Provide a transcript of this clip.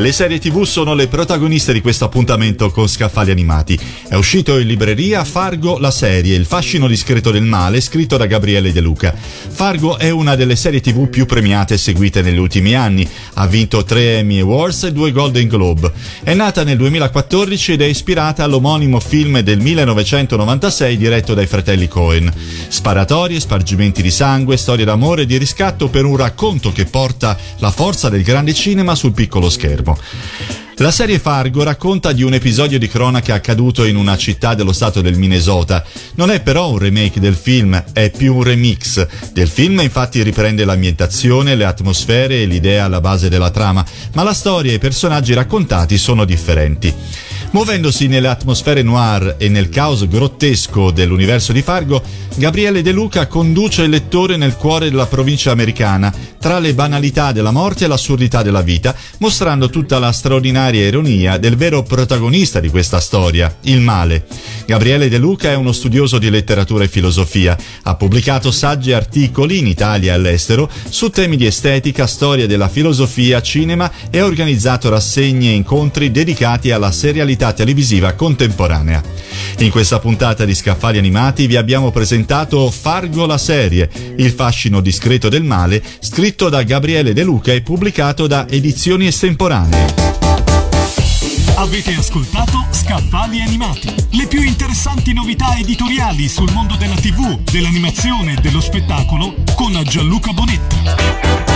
Le serie TV sono le protagoniste di questo appuntamento con Scaffali Animati. È uscito in libreria Fargo la serie Il fascino discreto del male, scritto da Gabriele De Luca. Fargo è una delle serie TV più premiate e seguite negli ultimi anni. Ha vinto tre Emmy Awards e due Golden Globe. È nata nel 2014 ed è ispirata all'omonimo film del 1996 diretto dai fratelli Cohen. Sparatorie, spargimenti di sangue, storie d'amore e di riscatto per un racconto che porta la forza del grande cinema sul piccolo schermo. La serie Fargo racconta di un episodio di cronaca accaduto in una città dello stato del Minnesota. Non è però un remake del film, è più un remix. Del film infatti riprende l'ambientazione, le atmosfere e l'idea alla base della trama, ma la storia e i personaggi raccontati sono differenti. Muovendosi nelle atmosfere noir e nel caos grottesco dell'universo di Fargo, Gabriele De Luca conduce il lettore nel cuore della provincia americana, tra le banalità della morte e l'assurdità della vita, mostrando tutta la straordinaria ironia del vero protagonista di questa storia, il male. Gabriele De Luca è uno studioso di letteratura e filosofia. Ha pubblicato saggi e articoli in Italia e all'estero su temi di estetica, storia della filosofia, cinema e ha organizzato rassegne e incontri dedicati alla serialità televisiva contemporanea. In questa puntata di Scaffali Animati vi abbiamo presentato Fargo la serie, il fascino discreto del male, scritto da Gabriele De Luca e pubblicato da Edizioni Estemporanee. Avete ascoltato Scaffali Animati, le interessanti novità editoriali sul mondo della TV, dell'animazione e dello spettacolo con Gianluca Bonetta.